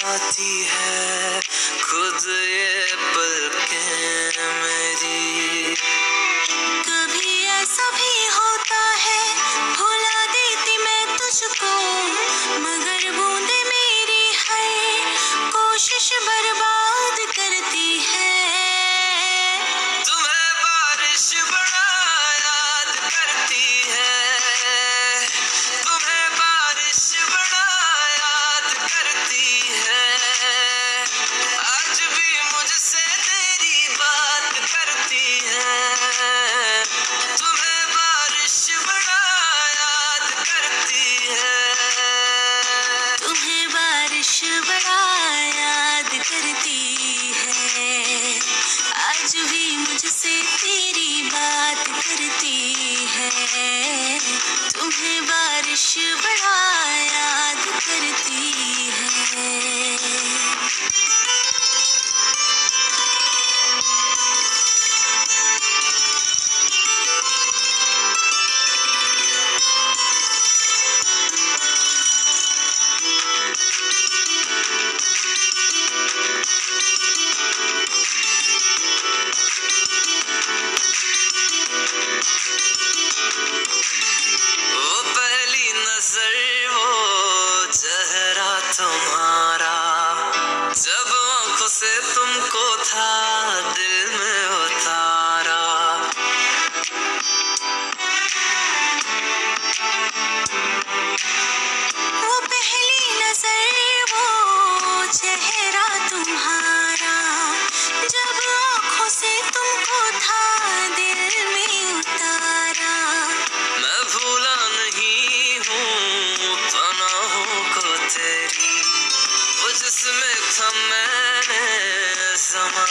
मुस्कुरा है खुद ये 虚怀若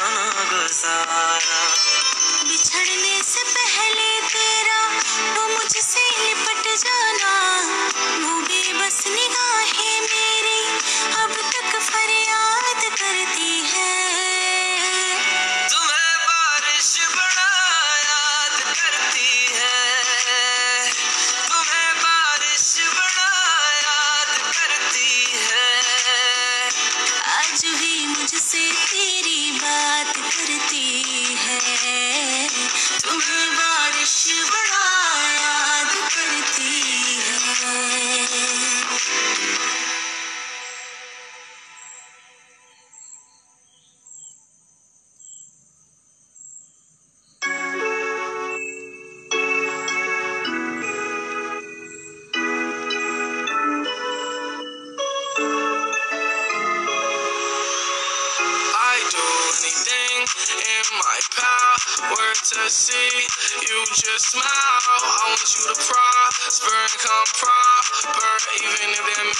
गुजारा। बिछड़ने से पहले तेरा वो मुझसे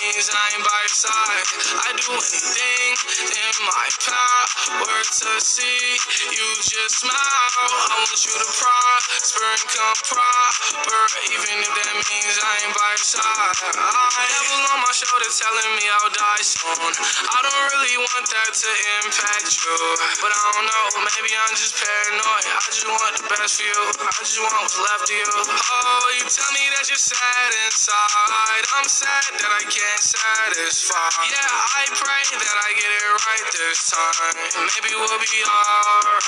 I ain't by your side. I do anything in my power to see you just smile. I want you to prosper and come proper, even if that means I ain't by your side. I devil on my shoulder telling me I'll die soon. I don't really want that to impact you, but I don't know. Maybe I'm just paranoid. I just want the best for you. I just want what's left of you. Oh, you tell me that you're sad inside. I'm sad that I can't satisfy. Yeah, I pray that I get it right this time. Maybe we'll be alright.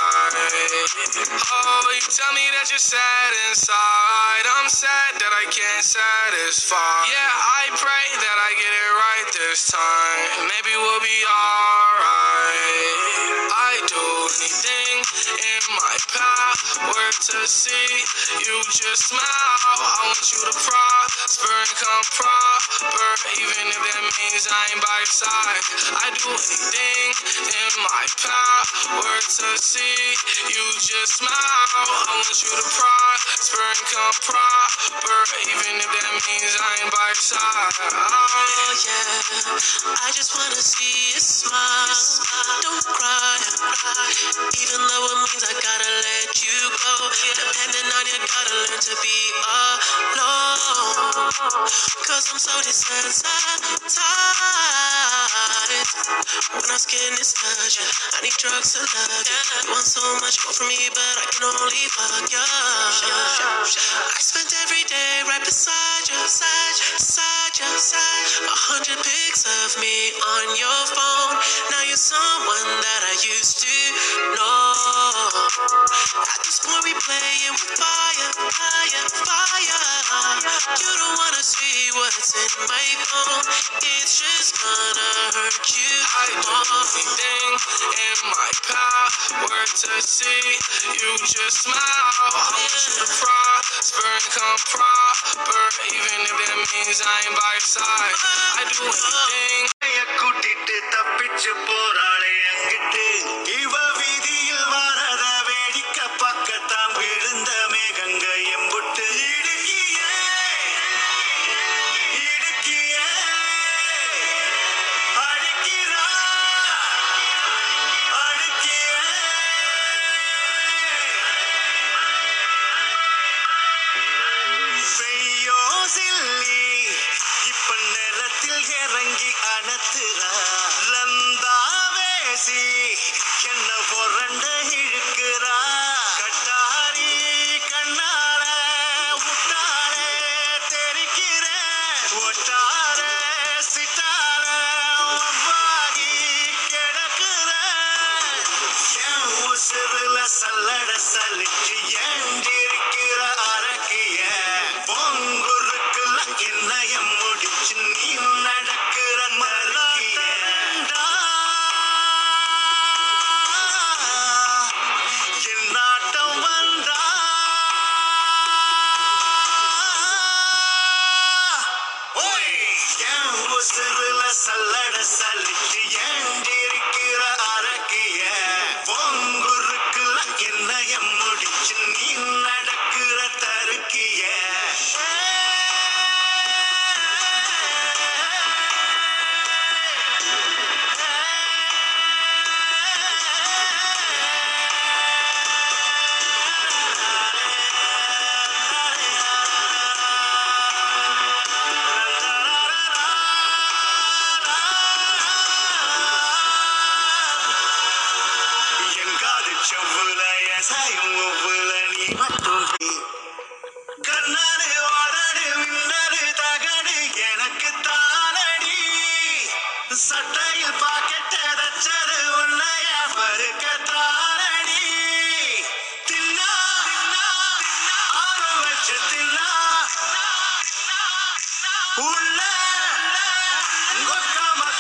Oh, you tell me that you're sad inside. I'm sad that I can't satisfy. Yeah, I pray that I get it right this time. Maybe we'll be alright. To see you just smile. I want you to prosper and come proper, even if that means I ain't by your side. I do anything in my power to see you just smile. I want you to prosper and come proper, even if that means I ain't by your side. Oh yeah, I just wanna see alone. Cause I'm it. When our skin is touching, I need drugs to love you. You want so much more from me, but I can only fuck you. I spent every day right beside you, beside you, beside you, beside. A hundred pics of me on your phone. Now you're someone that I used to know. At this point, we playing with fire, fire, fire. You don't wanna what's in my phone. It's just gonna hurt you. I do anything in my power to see you just smile. I want you to prosper and come proper, even if that means I ain't by your side. I do anything.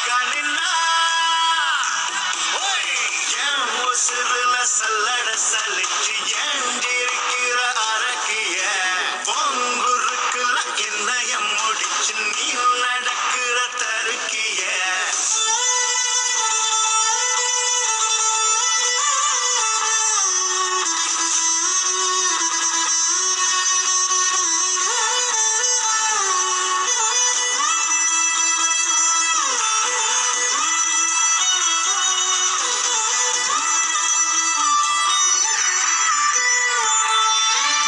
கொக்க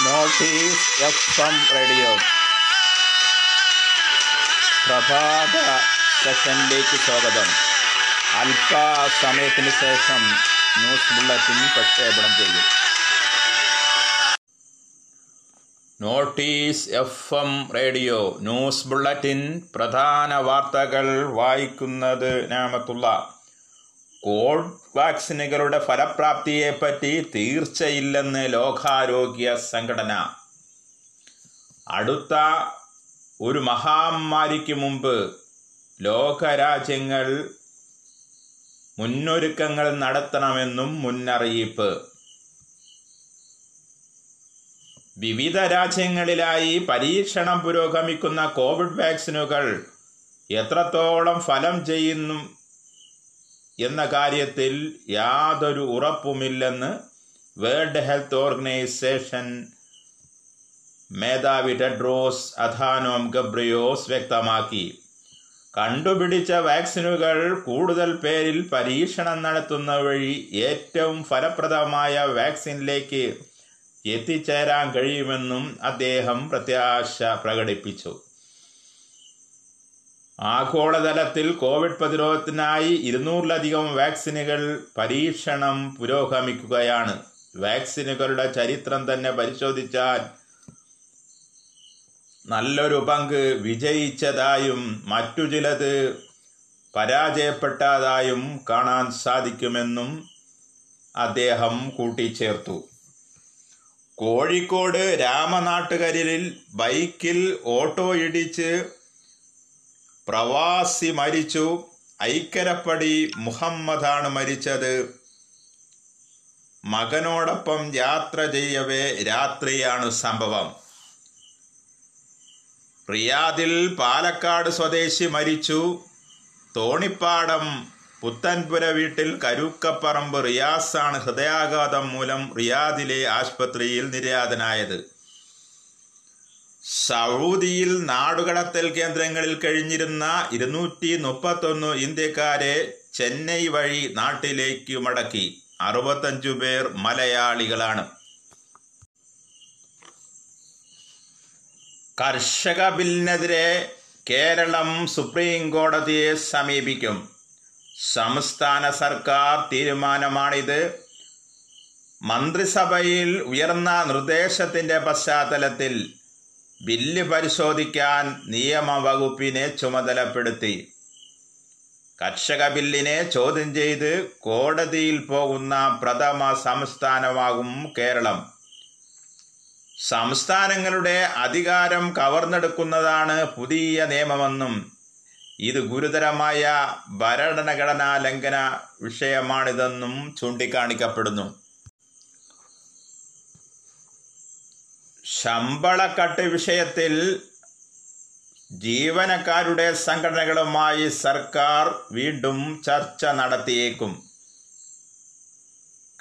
Notice F M radio പ്രഭാത സെഷനിലേക്ക് സ്വാഗതം. അല്പസമയത്തിന് ശേഷം news bulletin പ്രക്ഷേപണം ചെയ്യും. Notice F M radio news bulletin പ്രധാന വാർത്തകൾ വായിക്കുന്നത് നാമത്തുള്ള. കോഡ് വാക്സിനുകളുടെ ഫലപ്രാപ്തിയെപ്പറ്റി തീർച്ചയില്ലെന്ന് ലോകാരോഗ്യ സംഘടന. അടുത്ത ഒരു മഹാമാരിക്ക് മുമ്പ് ലോകരാജ്യങ്ങൾ മുന്നൊരുക്കങ്ങൾ നടത്തണമെന്നും മുന്നറിയിപ്പ്. വിവിധ രാജ്യങ്ങളിലായി പരീക്ഷണം പുരോഗമിക്കുന്ന കോവിഡ് വാക്സിനുകൾ എത്രത്തോളം ഫലം ചെയ്യുന്നു എന്ന കാര്യത്തിൽ യാതൊരു ഉറപ്പുമില്ലെന്ന് വേൾഡ് ഹെൽത്ത് ഓർഗനൈസേഷൻ മേധാവി ടെഡ്രോസ് അഥാനോം ഗബ്രിയോസ് വ്യക്തമാക്കി. കണ്ടുപിടിച്ച വാക്സിനുകൾ കൂടുതൽ പേരിൽ പരീക്ഷണം നടത്തുന്ന വഴി ഏറ്റവും ഫലപ്രദമായ വാക്സിനിലേക്ക് എത്തിച്ചേരാൻ കഴിയുമെന്നും അദ്ദേഹം പ്രത്യാശ പ്രകടിപ്പിച്ചു. ആഗോളതലത്തിൽ കോവിഡ് പ്രതിരോധത്തിനായി ഇരുന്നൂറിലധികം വാക്സിനുകൾ പരീക്ഷണം പുരോഗമിക്കുകയാണ്. വാക്സിനുകളുടെ ചരിത്രം തന്നെ പരിശോധിച്ചാൽ നല്ലൊരു പങ്ക് വിജയിച്ചതായും മറ്റു ചിലത് പരാജയപ്പെട്ടതായും കാണാൻ സാധിക്കുമെന്നും അദ്ദേഹം കൂട്ടിച്ചേർത്തു. കോഴിക്കോട് രാമനാട്ടുകരിലിൽ ബൈക്കിൽ ഓട്ടോ ഇടിച്ച് പ്രവാസി മരിച്ചു. ഐക്കരപ്പടി മുഹമ്മദാണ് മരിച്ചത്. മകനോടൊപ്പം യാത്ര ചെയ്യവേ രാത്രിയാണ് സംഭവം. റിയാദിൽ പാലക്കാട് സ്വദേശി മരിച്ചു. തോണിപ്പാടം പുത്തൻപുര വീട്ടിൽ കരുക്കപ്പറമ്പ് റിയാസാണ് ഹൃദയാഘാതം മൂലം റിയാദിലെ ആശുപത്രിയിൽ നിര്യാതനായത്. സൗദിയിൽ നാടുകടത്തൽ കേന്ദ്രങ്ങളിൽ കഴിഞ്ഞിരുന്ന ഇരുന്നൂറ്റി മുപ്പത്തൊന്ന് ഇന്ത്യക്കാരെ ചെന്നൈ വഴി നാട്ടിലേക്ക് മടക്കി. അറുപത്തഞ്ചു പേർ മലയാളികളാണ്. കർഷക ബില്ലിനെതിരെ കേരളം സുപ്രീം കോടതിയെ സമീപിക്കും. സംസ്ഥാന സർക്കാർ തീരുമാനമാണിത്. മന്ത്രിസഭയിൽ ഉയർന്ന നിർദ്ദേശത്തിന്റെ പശ്ചാത്തലത്തിൽ ബില്ല് പരിശോധിക്കാൻ നിയമവകുപ്പിനെ ചുമതലപ്പെടുത്തി. കർഷക ബില്ലിനെ ചോദ്യം ചെയ്ത് കോടതിയിൽ പോകുന്ന പ്രഥമ സംസ്ഥാനമാകും കേരളം. സംസ്ഥാനങ്ങളുടെ അധികാരം കവർന്നെടുക്കുന്നതാണ് പുതിയ നിയമമെന്നും ഇത് ഗുരുതരമായ ഭരണഘടനാ ലംഘന വിഷയമാണിതെന്നും ചൂണ്ടിക്കാണിക്കപ്പെടുന്നു. ശമ്പളക്കട്ട് വിഷയത്തിൽ ജീവനക്കാരുടെ സംഘടനകളുമായി സർക്കാർ വീണ്ടും ചർച്ച നടത്തിയേക്കും.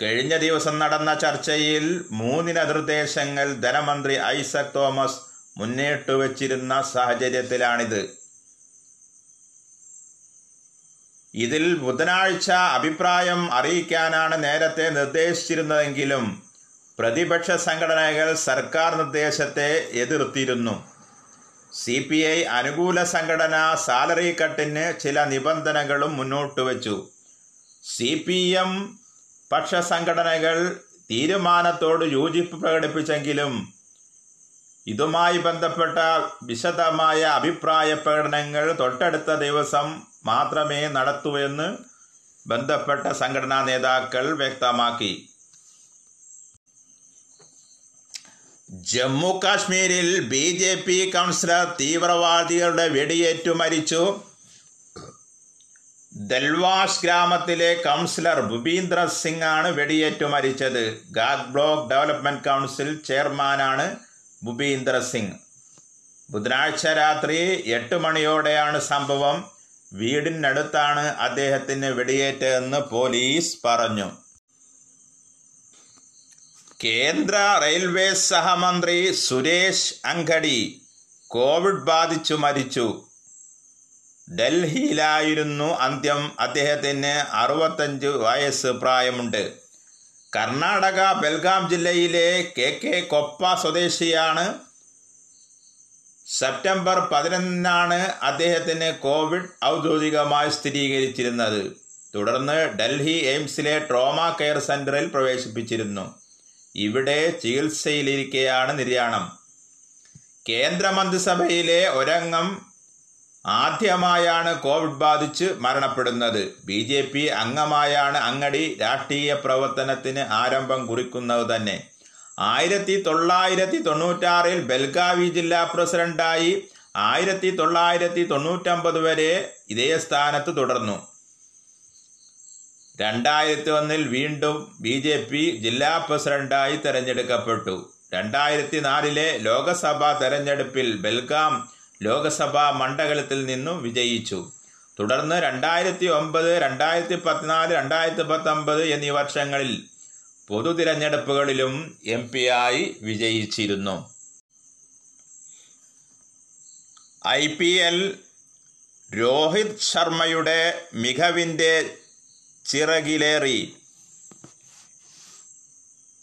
കഴിഞ്ഞ ദിവസം നടന്ന ചർച്ചയിൽ മൂന്നിന നിർദ്ദേശങ്ങൾ ധനമന്ത്രി ഐസക് തോമസ് മുന്നേറ്റു വച്ചിരുന്ന സാഹചര്യത്തിലാണിത്. ഇതിൽ ബുധനാഴ്ച അഭിപ്രായം അറിയിക്കാനാണ് നേരത്തെ നിർദ്ദേശിച്ചിരുന്നതെങ്കിലും പ്രതിപക്ഷ സംഘടനകൾ സർക്കാർ നിർദ്ദേശത്തെ എതിർത്തിരുന്നു. സി പി ഐ അനുകൂല സംഘടന സാലറി കട്ടിന് ചില നിബന്ധനകളും മുന്നോട്ട് വച്ചു. സി പി എം പക്ഷ സംഘടനകൾ തീരുമാനത്തോട് യോജിപ്പ് പ്രകടിപ്പിച്ചെങ്കിലും ഇതുമായി ബന്ധപ്പെട്ട വിശദമായ അഭിപ്രായ പ്രകടനങ്ങൾ തൊട്ടടുത്ത ദിവസം മാത്രമേ നടത്തൂ എന്ന് ബന്ധപ്പെട്ട സംഘടനാ നേതാക്കൾ വ്യക്തമാക്കി. ജമ്മു കാശ്മീരിൽ ബി ജെ പി കൗൺസിലർ തീവ്രവാദികളുടെ വെടിയേറ്റു മരിച്ചു. ദൽവാസ് ഗ്രാമത്തിലെ കൗൺസിലർ ഭൂപീന്ദ്ര സിംഗ് ആണ് വെടിയേറ്റു മരിച്ചത്. ഗാഗ് ബ്ലോക്ക് ഡെവലപ്മെന്റ് കൗൺസിൽ ചെയർമാനാണ് ഭൂപീന്ദ്ര സിംഗ് ബുധനാഴ്ച രാത്രി എട്ട് മണിയോടെയാണ് സംഭവം. വീടിനടുത്താണ് അദ്ദേഹത്തിന് വെടിയേറ്റതെന്ന് പോലീസ് പറഞ്ഞു. കേന്ദ്ര റെയിൽവേ സഹമന്ത്രി സുരേഷ് അങ്കടി കോവിഡ് ബാധിച്ചു മരിച്ചു. ഡൽഹിയിലായിരുന്നു അന്ത്യം. അദ്ദേഹത്തിന് അറുപത്തഞ്ച് വയസ്സ് പ്രായമുണ്ട്. കർണാടക ബെൽഗാം ജില്ലയിലെ കെ കെ കൊപ്പ സ്വദേശിയാണ്. സെപ്റ്റംബർ പതിനൊന്നിനാണ് അദ്ദേഹത്തിന് കോവിഡ് ഔദ്യോഗികമായി സ്ഥിരീകരിച്ചിരുന്നത്. തുടർന്ന് ഡൽഹി എയിംസിലെ ട്രോമ കെയർ സെന്ററിൽ പ്രവേശിപ്പിച്ചിരുന്നു. ഇവിടെ ചികിത്സയിലിരിക്കെയാണ് നിര്യാണം. കേന്ദ്രമന്ത്രിസഭയിലെ ഒരംഗം ആദ്യമായാണ് കോവിഡ് ബാധിച്ച് മരണപ്പെടുന്നത്. ബി ജെ പി അംഗമായാണ് അങ്ങടി രാഷ്ട്രീയ പ്രവർത്തനത്തിന് ആരംഭം കുറിക്കുന്നത് തന്നെ. ആയിരത്തി തൊള്ളായിരത്തി തൊണ്ണൂറ്റാറിൽ ബെൽഗാവി ജില്ലാ പ്രസിഡന്റായി ആയിരത്തി തൊള്ളായിരത്തി തൊണ്ണൂറ്റമ്പത് വരെ ഇതേ സ്ഥാനത്ത് തുടർന്നു. രണ്ടായിരത്തി ഒന്നിൽ വീണ്ടും ബി ജെ പി ജില്ലാ പ്രസിഡന്റായി തെരഞ്ഞെടുക്കപ്പെട്ടു. രണ്ടായിരത്തി നാലിലെ ലോക്സഭാ തെരഞ്ഞെടുപ്പിൽ ബെൽഗാം ലോക്സഭാ മണ്ഡലത്തിൽ നിന്നും വിജയിച്ചു. തുടർന്ന് രണ്ടായിരത്തി ഒമ്പത് രണ്ടായിരത്തി പതിനാല് രണ്ടായിരത്തി പത്തൊമ്പത് എന്നീ വർഷങ്ങളിൽ പൊതു തിരഞ്ഞെടുപ്പുകളിലും എം പി ആയി വിജയിച്ചിരുന്നു. ഐ പി എൽ രോഹിത് ശർമ്മയുടെ മികവിന്റെ ചിറകിലേറി.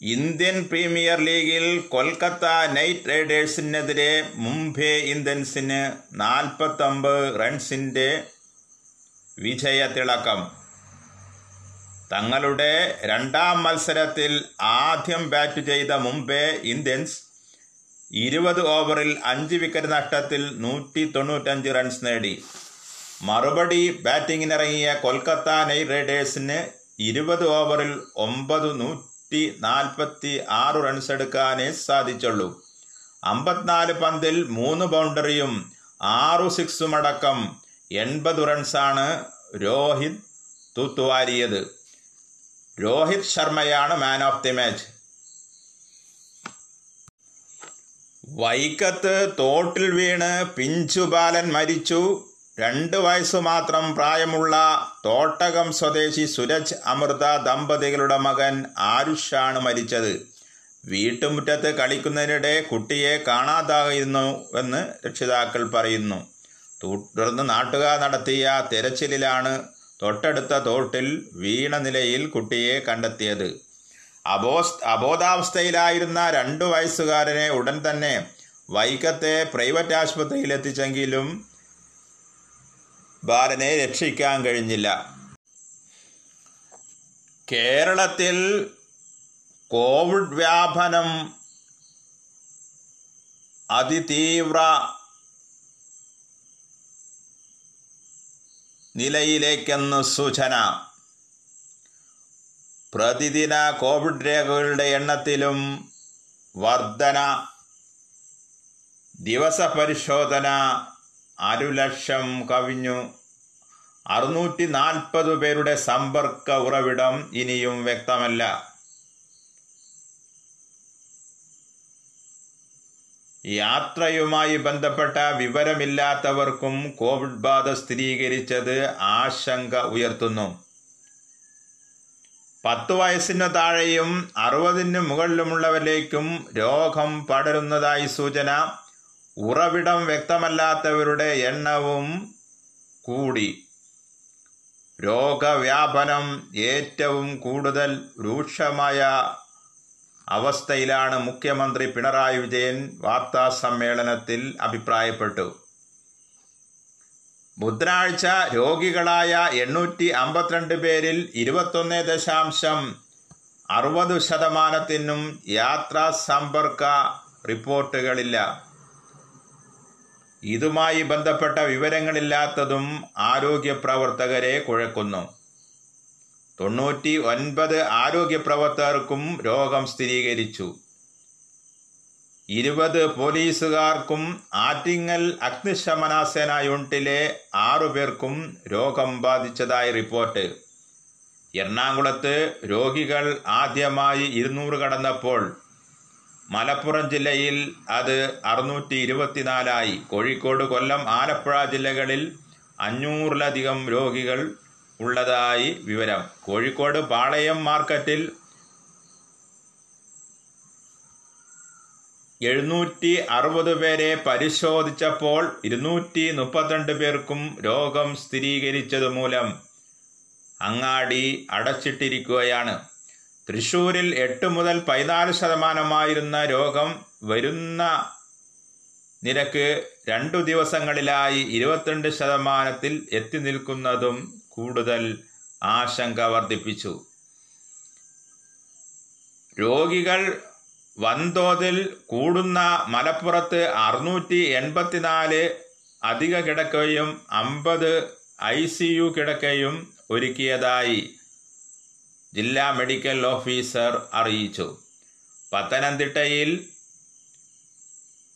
ഇന്ത്യൻ പ്രീമിയർ ലീഗിൽ കൊൽക്കത്ത നൈറ്റ് റൈഡേഴ്സിനെതിരെ മുംബൈ ഇന്ത്യൻസിന് നാൽപ്പത്തൊമ്പത് റൺസിന്റെ വിജയത്തിളക്കം. തങ്ങളുടെ രണ്ടാം മത്സരത്തിൽ ആദ്യം ബാറ്റ് ചെയ്ത മുംബൈ ഇന്ത്യൻസ് ഇരുപത് ഓവറിൽ അഞ്ച് വിക്കറ്റ് നഷ്ടത്തിൽ നൂറ്റി തൊണ്ണൂറ്റഞ്ച് റൺസ് നേടി. മറുപടി ബാറ്റിങ്ങിനിറങ്ങിയ കൊൽക്കത്ത നൈറ്റ് റൈഡേഴ്സിന് ഇരുപത് ഓവറിൽ ഒമ്പത് നൂറ്റി നാൽപ്പത്തി ആറ് റൺസ് എടുക്കാനേ സാധിച്ചുള്ളൂ. അമ്പത്തിനാല് പന്തിൽ മൂന്ന് ബൗണ്ടറിയും ആറു സിക്സും അടക്കം എൺപത് റൺസാണ് രോഹിത് തൂത്തുവാരിയത്. രോഹിത് ശർമ്മയാണ് മാൻ ഓഫ് ദി മാച്ച് വൈക്കത്ത് തോട്ടിൽ വീണ് പിഞ്ചുബാലൻ മരിച്ചു. രണ്ട് വയസ്സു മാത്രം പ്രായമുള്ള തോട്ടകം സ്വദേശി സുരജ് അമൃത ദമ്പതികളുടെ മകൻ ആരുഷാണ് മരിച്ചത്. വീട്ടുമുറ്റത്ത് കളിക്കുന്നതിനിടെ കുട്ടിയെ കാണാതായിരുന്നു എന്ന് രക്ഷിതാക്കൾ പറയുന്നു. തുടർന്ന് നാട്ടുകാർ നടത്തിയ തെരച്ചിലിലാണ് തൊട്ടടുത്ത തോട്ടിൽ വീണ നിലയിൽ കുട്ടിയെ കണ്ടെത്തിയത്. അബോസ് അബോധാവസ്ഥയിലായിരുന്ന രണ്ടു വയസ്സുകാരനെ ഉടൻ തന്നെ വൈക്കത്തെ പ്രൈവറ്റ് ആശുപത്രിയിൽ എത്തിച്ചെങ്കിലും ബാലനെ രക്ഷിക്കാൻ കഴിഞ്ഞില്ല. കേരളത്തിൽ കോവിഡ് വ്യാപനം അതിതീവ്ര നിലയിലേക്കെന്ന് സൂചന. പ്രതിദിന കോവിഡ് രേഖകളുടെ എണ്ണത്തിലും വർധന ദിവസ പരിശോധന അരുലക്ഷം കവിഞ്ഞു. അറുന്നൂറ്റി നാൽപ്പത് പേരുടെ സമ്പർക്ക ഉറവിടം ഇനിയും വ്യക്തമല്ല. യാത്രയുമായി ബന്ധപ്പെട്ട വിവരമില്ലാത്തവർക്കും കോവിഡ് ബാധ സ്ഥിരീകരിച്ചത് ആശങ്ക ഉയർത്തുന്നു. പത്തു വയസ്സിന് താഴെയും അറുപതിന് മുകളിലുമുള്ളവരിലേക്കും രോഗം പടരുന്നതായി സൂചന ഉറവിടം വ്യക്തമല്ലാത്തവരുടെ എണ്ണവും കൂടി. രോഗവ്യാപനം ഏറ്റവും കൂടുതൽ രൂക്ഷമായ അവസ്ഥയിലാണ് മുഖ്യമന്ത്രി പിണറായി വിജയൻ വാർത്താ സമ്മേളനത്തിൽ അഭിപ്രായപ്പെട്ടു. ബുധനാഴ്ച രോഗികളായ എണ്ണൂറ്റി അമ്പത്തിരണ്ട് പേരിൽ ഇരുപത്തൊന്ന് ദശാംശം അറുപത് ശതമാനത്തിനും യാത്രാ സമ്പർക്ക റിപ്പോർട്ടുകളില്ല. ഇതുമായി ബന്ധപ്പെട്ട വിവരങ്ങളില്ലാത്തതും ആരോഗ്യ പ്രവർത്തകരെ കുഴക്കുന്നു. തൊണ്ണൂറ്റി ഒൻപത് ആരോഗ്യ പ്രവർത്തകർക്കും രോഗം സ്ഥിരീകരിച്ചു. ഇരുപത് പോലീസുകാർക്കും ആറ്റിങ്ങൽ അഗ്നിശമന സേന യൂണിറ്റിലെ ആറുപേർക്കും രോഗം ബാധിച്ചതായി റിപ്പോർട്ട്. എറണാകുളത്ത് രോഗികൾ ആദ്യമായി ഇരുന്നൂറ് കടന്നപ്പോൾ മലപ്പുറം ജില്ലയിൽ അത് അറുന്നൂറ്റി ഇരുപത്തിനാലായി കോഴിക്കോട് കൊല്ലം ആലപ്പുഴ ജില്ലകളിൽ അഞ്ഞൂറിലധികം രോഗികൾ ഉള്ളതായി വിവരം. കോഴിക്കോട് പാളയം മാർക്കറ്റിൽ എഴുന്നൂറ്റി അറുപത് പേരെ പരിശോധിച്ചപ്പോൾ ഇരുന്നൂറ്റി മുപ്പത്തിരണ്ട് പേർക്കും രോഗം സ്ഥിരീകരിച്ചതുമൂലം അങ്ങാടി അടച്ചിട്ടിരിക്കുകയാണ്. തൃശൂരിൽ എട്ട് മുതൽ പതിനാല് ശതമാനമായിരുന്ന രോഗം വരുന്ന നിരക്ക് രണ്ടു ദിവസങ്ങളിലായി ഇരുപത്തിരണ്ട് ശതമാനത്തിൽ എത്തി നിൽക്കുന്നതും കൂടുതൽ ആശങ്ക വർദ്ധിപ്പിച്ചു. രോഗികൾ വൻതോതിൽ കൂടുന്ന മലപ്പുറത്ത് അറുന്നൂറ്റി എൺപത്തിനാല് അധിക കിടക്കയും അമ്പത് ഐ സി യു കിടക്കയും ഒരുക്കിയതായി ജില്ലാ മെഡിക്കൽ ഓഫീസർ അറിയിച്ചു. പത്തനംതിട്ടയിൽ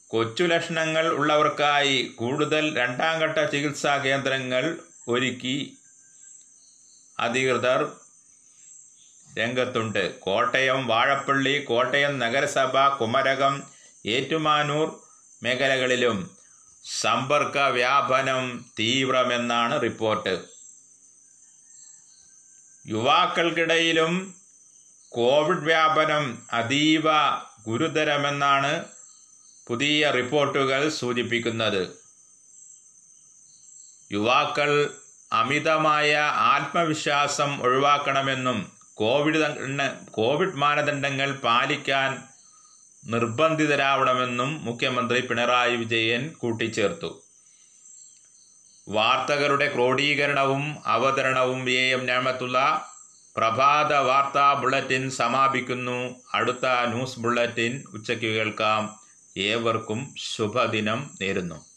കൊച്ചു ലക്ഷണങ്ങൾ ഉള്ളവർക്കായി കൂടുതൽ രണ്ടാം ഘട്ട ചികിത്സാ കേന്ദ്രങ്ങൾ ഒരുക്കി അധികൃതർ രംഗത്തുണ്ട്. കോട്ടയം വാഴപ്പള്ളി കോട്ടയം നഗരസഭ കുമരകം ഏറ്റുമാനൂർ മേഖലകളിലും സമ്പർക്ക വ്യാപനം തീവ്രമെന്നാണ് റിപ്പോർട്ട്. യുവാക്കൾക്കിടയിലും കോവിഡ് വ്യാപനം അതീവ ഗുരുതരമെന്നാണ് പുതിയ റിപ്പോർട്ടുകൾ സൂചിപ്പിക്കുന്നത്. യുവാക്കൾ അമിതമായ ആത്മവിശ്വാസം ഒഴിവാക്കണമെന്നും കോവിഡ് കോവിഡ് മാനദണ്ഡങ്ങൾ പാലിക്കാൻ നിർബന്ധിതരാവണമെന്നും മുഖ്യമന്ത്രി പിണറായി വിജയൻ കൂട്ടിച്ചേർത്തു. വാർത്തകളുടെ ക്രോഡീകരണവും അവതരണവും എ എം ഞാമത്തുള്ള പ്രഭാത വാർത്താ ബുള്ളറ്റിൻ സമാപിക്കുന്നു. അടുത്ത ന്യൂസ് ബുള്ളറ്റിൻ ഉച്ചയ്ക്ക് കേൾക്കാം. ഏവർക്കും ശുഭദിനം നേരുന്നു.